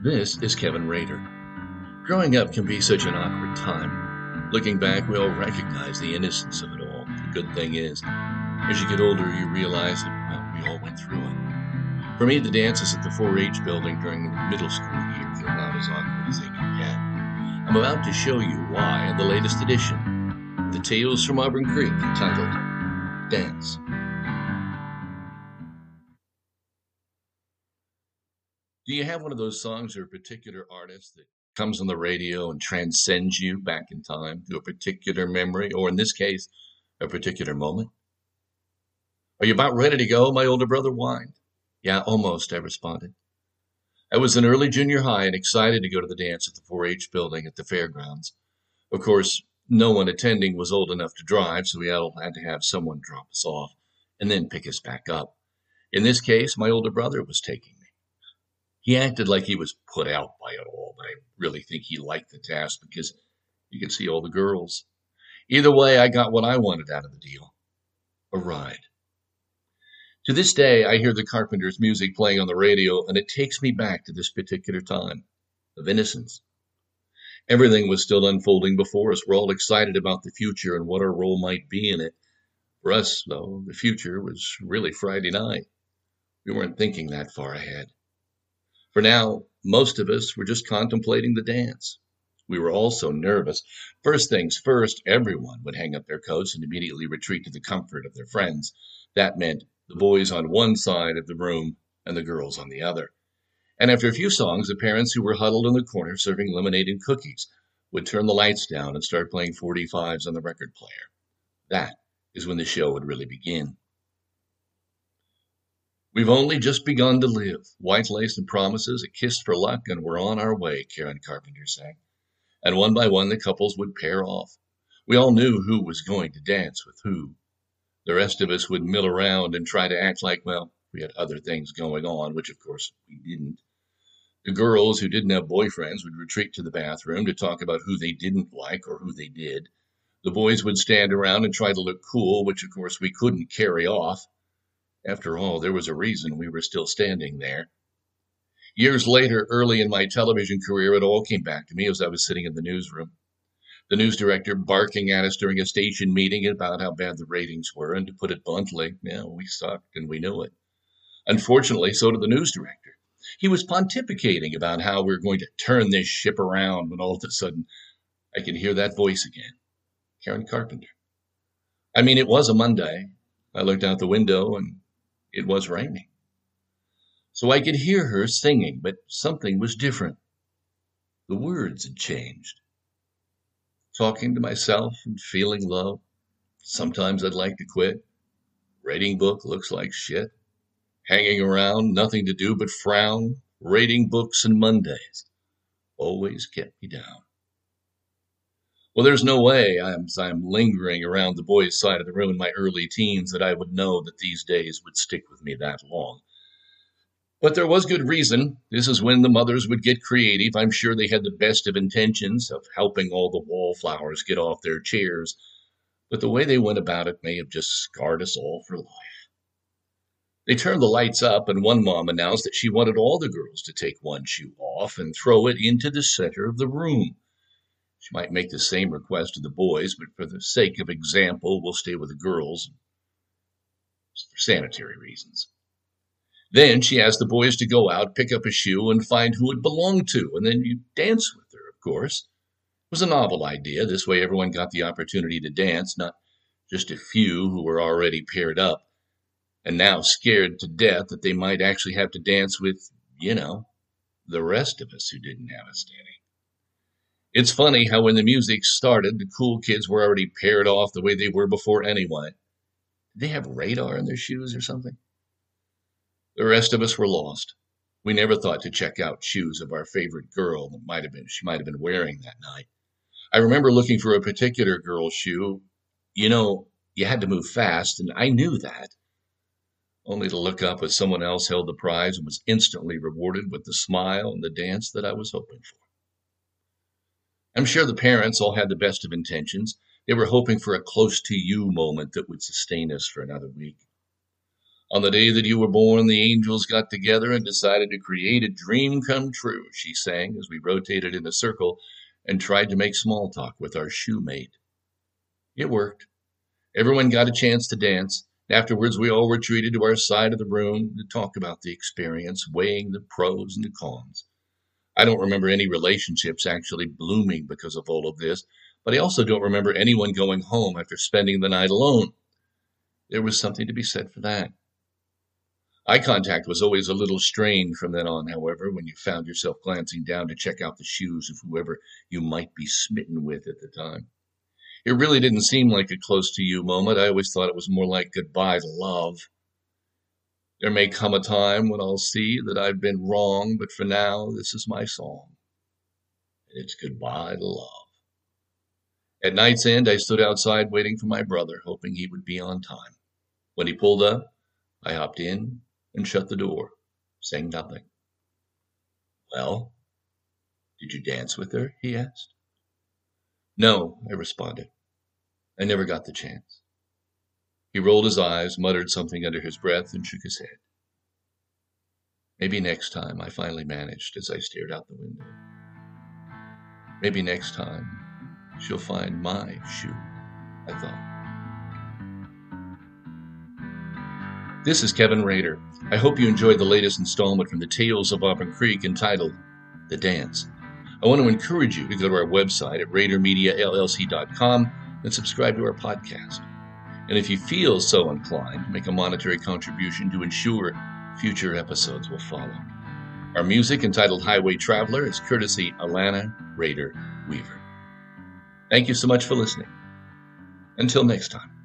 This is Kevin Rader. Growing up can be such an awkward time. Looking back, we all recognize the innocence of it all. The good thing is, as you get older, you realize that well, we all went through it. For me, the dances at the 4 H building during the middle school years are about as awkward as they can get. I'm about to show you why in the latest edition The Tales from Auburn Creek, entitled Dance. Do you have one of those songs or a particular artist that comes on the radio and transcends you back in time to a particular memory, or in this case, a particular moment? Are you about ready to go? My older brother whined. Yeah, almost, I responded. I was in early junior high and excited to go to the dance at the 4 H building at the fairgrounds. Of course, no one attending was old enough to drive, so we all had to have someone drop us off and then pick us back up. In this case, my older brother was taking. He acted like he was put out by it all, but I really think he liked the task because you could see all the girls. Either way, I got what I wanted out of the deal a ride. To this day, I hear the Carpenters' music playing on the radio, and it takes me back to this particular time of innocence. Everything was still unfolding before us. We're all excited about the future and what our role might be in it. For us, though, the future was really Friday night. We weren't thinking that far ahead. For now, most of us were just contemplating the dance. We were all so nervous. First things first, everyone would hang up their coats and immediately retreat to the comfort of their friends. That meant the boys on one side of the room and the girls on the other. And after a few songs, the parents who were huddled in the corner serving lemonade and cookies would turn the lights down and start playing 45s on the record player. That is when the show would really begin. We've only just begun to live. White lace and promises, a kiss for luck, and we're on our way, Karen Carpenter sang. And one by one the couples would pair off. We all knew who was going to dance with who. The rest of us would mill around and try to act like, well, we had other things going on, which of course we didn't. The girls who didn't have boyfriends would retreat to the bathroom to talk about who they didn't like or who they did. The boys would stand around and try to look cool, which of course we couldn't carry off. After all, there was a reason we were still standing there. Years later, early in my television career, it all came back to me as I was sitting in the newsroom. The news director barking at us during a station meeting about how bad the ratings were, and to put it bluntly, yeah, we sucked and we knew it. Unfortunately, so did the news director. He was pontificating about how we we're going to turn this ship around when all of a sudden I could hear that voice again. Karen Carpenter. I mean, it was a Monday. I looked out the window and it was raining. So I could hear her singing, but something was different. The words had changed. Talking to myself and feeling low. Sometimes I'd like to quit. Rating book looks like shit. Hanging around, nothing to do but frown. Rating books and Mondays always kept me down. Well, there's no way, as I'm lingering around the boys' side of the room in my early teens, that I would know that these days would stick with me that long. But there was good reason. This is when the mothers would get creative. I'm sure they had the best of intentions of helping all the wallflowers get off their chairs, but the way they went about it may have just scarred us all for life. They turned the lights up, and one mom announced that she wanted all the girls to take one shoe off and throw it into the center of the room. She might make the same request to the boys, but for the sake of example, we'll stay with the girls for sanitary reasons. Then she asked the boys to go out, pick up a shoe, and find who it belonged to, and then you dance with her, of course. It was a novel idea. This way, everyone got the opportunity to dance, not just a few who were already paired up, and now scared to death that they might actually have to dance with, you know, the rest of us who didn't have a standing. It's funny how when the music started, the cool kids were already paired off the way they were before anyway. Did they have radar in their shoes or something? The rest of us were lost. We never thought to check out shoes of our favorite girl that might have been she might have been wearing that night. I remember looking for a particular girl's shoe. You know, you had to move fast, and I knew that. Only to look up as someone else held the prize and was instantly rewarded with the smile and the dance that I was hoping for. I'm sure the parents all had the best of intentions. They were hoping for a close to you moment that would sustain us for another week. On the day that you were born, the angels got together and decided to create a dream come true, she sang as we rotated in a circle and tried to make small talk with our shoemate. It worked. Everyone got a chance to dance. Afterwards, we all retreated to our side of the room to talk about the experience, weighing the pros and the cons. I don't remember any relationships actually blooming because of all of this, but I also don't remember anyone going home after spending the night alone. There was something to be said for that. Eye contact was always a little strained from then on, however, when you found yourself glancing down to check out the shoes of whoever you might be smitten with at the time. It really didn't seem like a close to you moment. I always thought it was more like goodbye to love. There may come a time when I'll see that I've been wrong, but for now, this is my song. It's goodbye to love. At night's end, I stood outside waiting for my brother, hoping he would be on time. When he pulled up, I hopped in and shut the door, saying nothing. Well, did you dance with her? he asked. No, I responded. I never got the chance. He rolled his eyes, muttered something under his breath, and shook his head. Maybe next time, I finally managed as I stared out the window. Maybe next time she'll find my shoe, I thought. This is Kevin Rader. I hope you enjoyed the latest installment from the Tales of Auburn Creek entitled The Dance. I want to encourage you to go to our website at RaderMediaLLC.com and subscribe to our podcast. And if you feel so inclined, make a monetary contribution to ensure future episodes will follow. Our music, entitled Highway Traveler, is courtesy Alanna Rader Weaver. Thank you so much for listening. Until next time.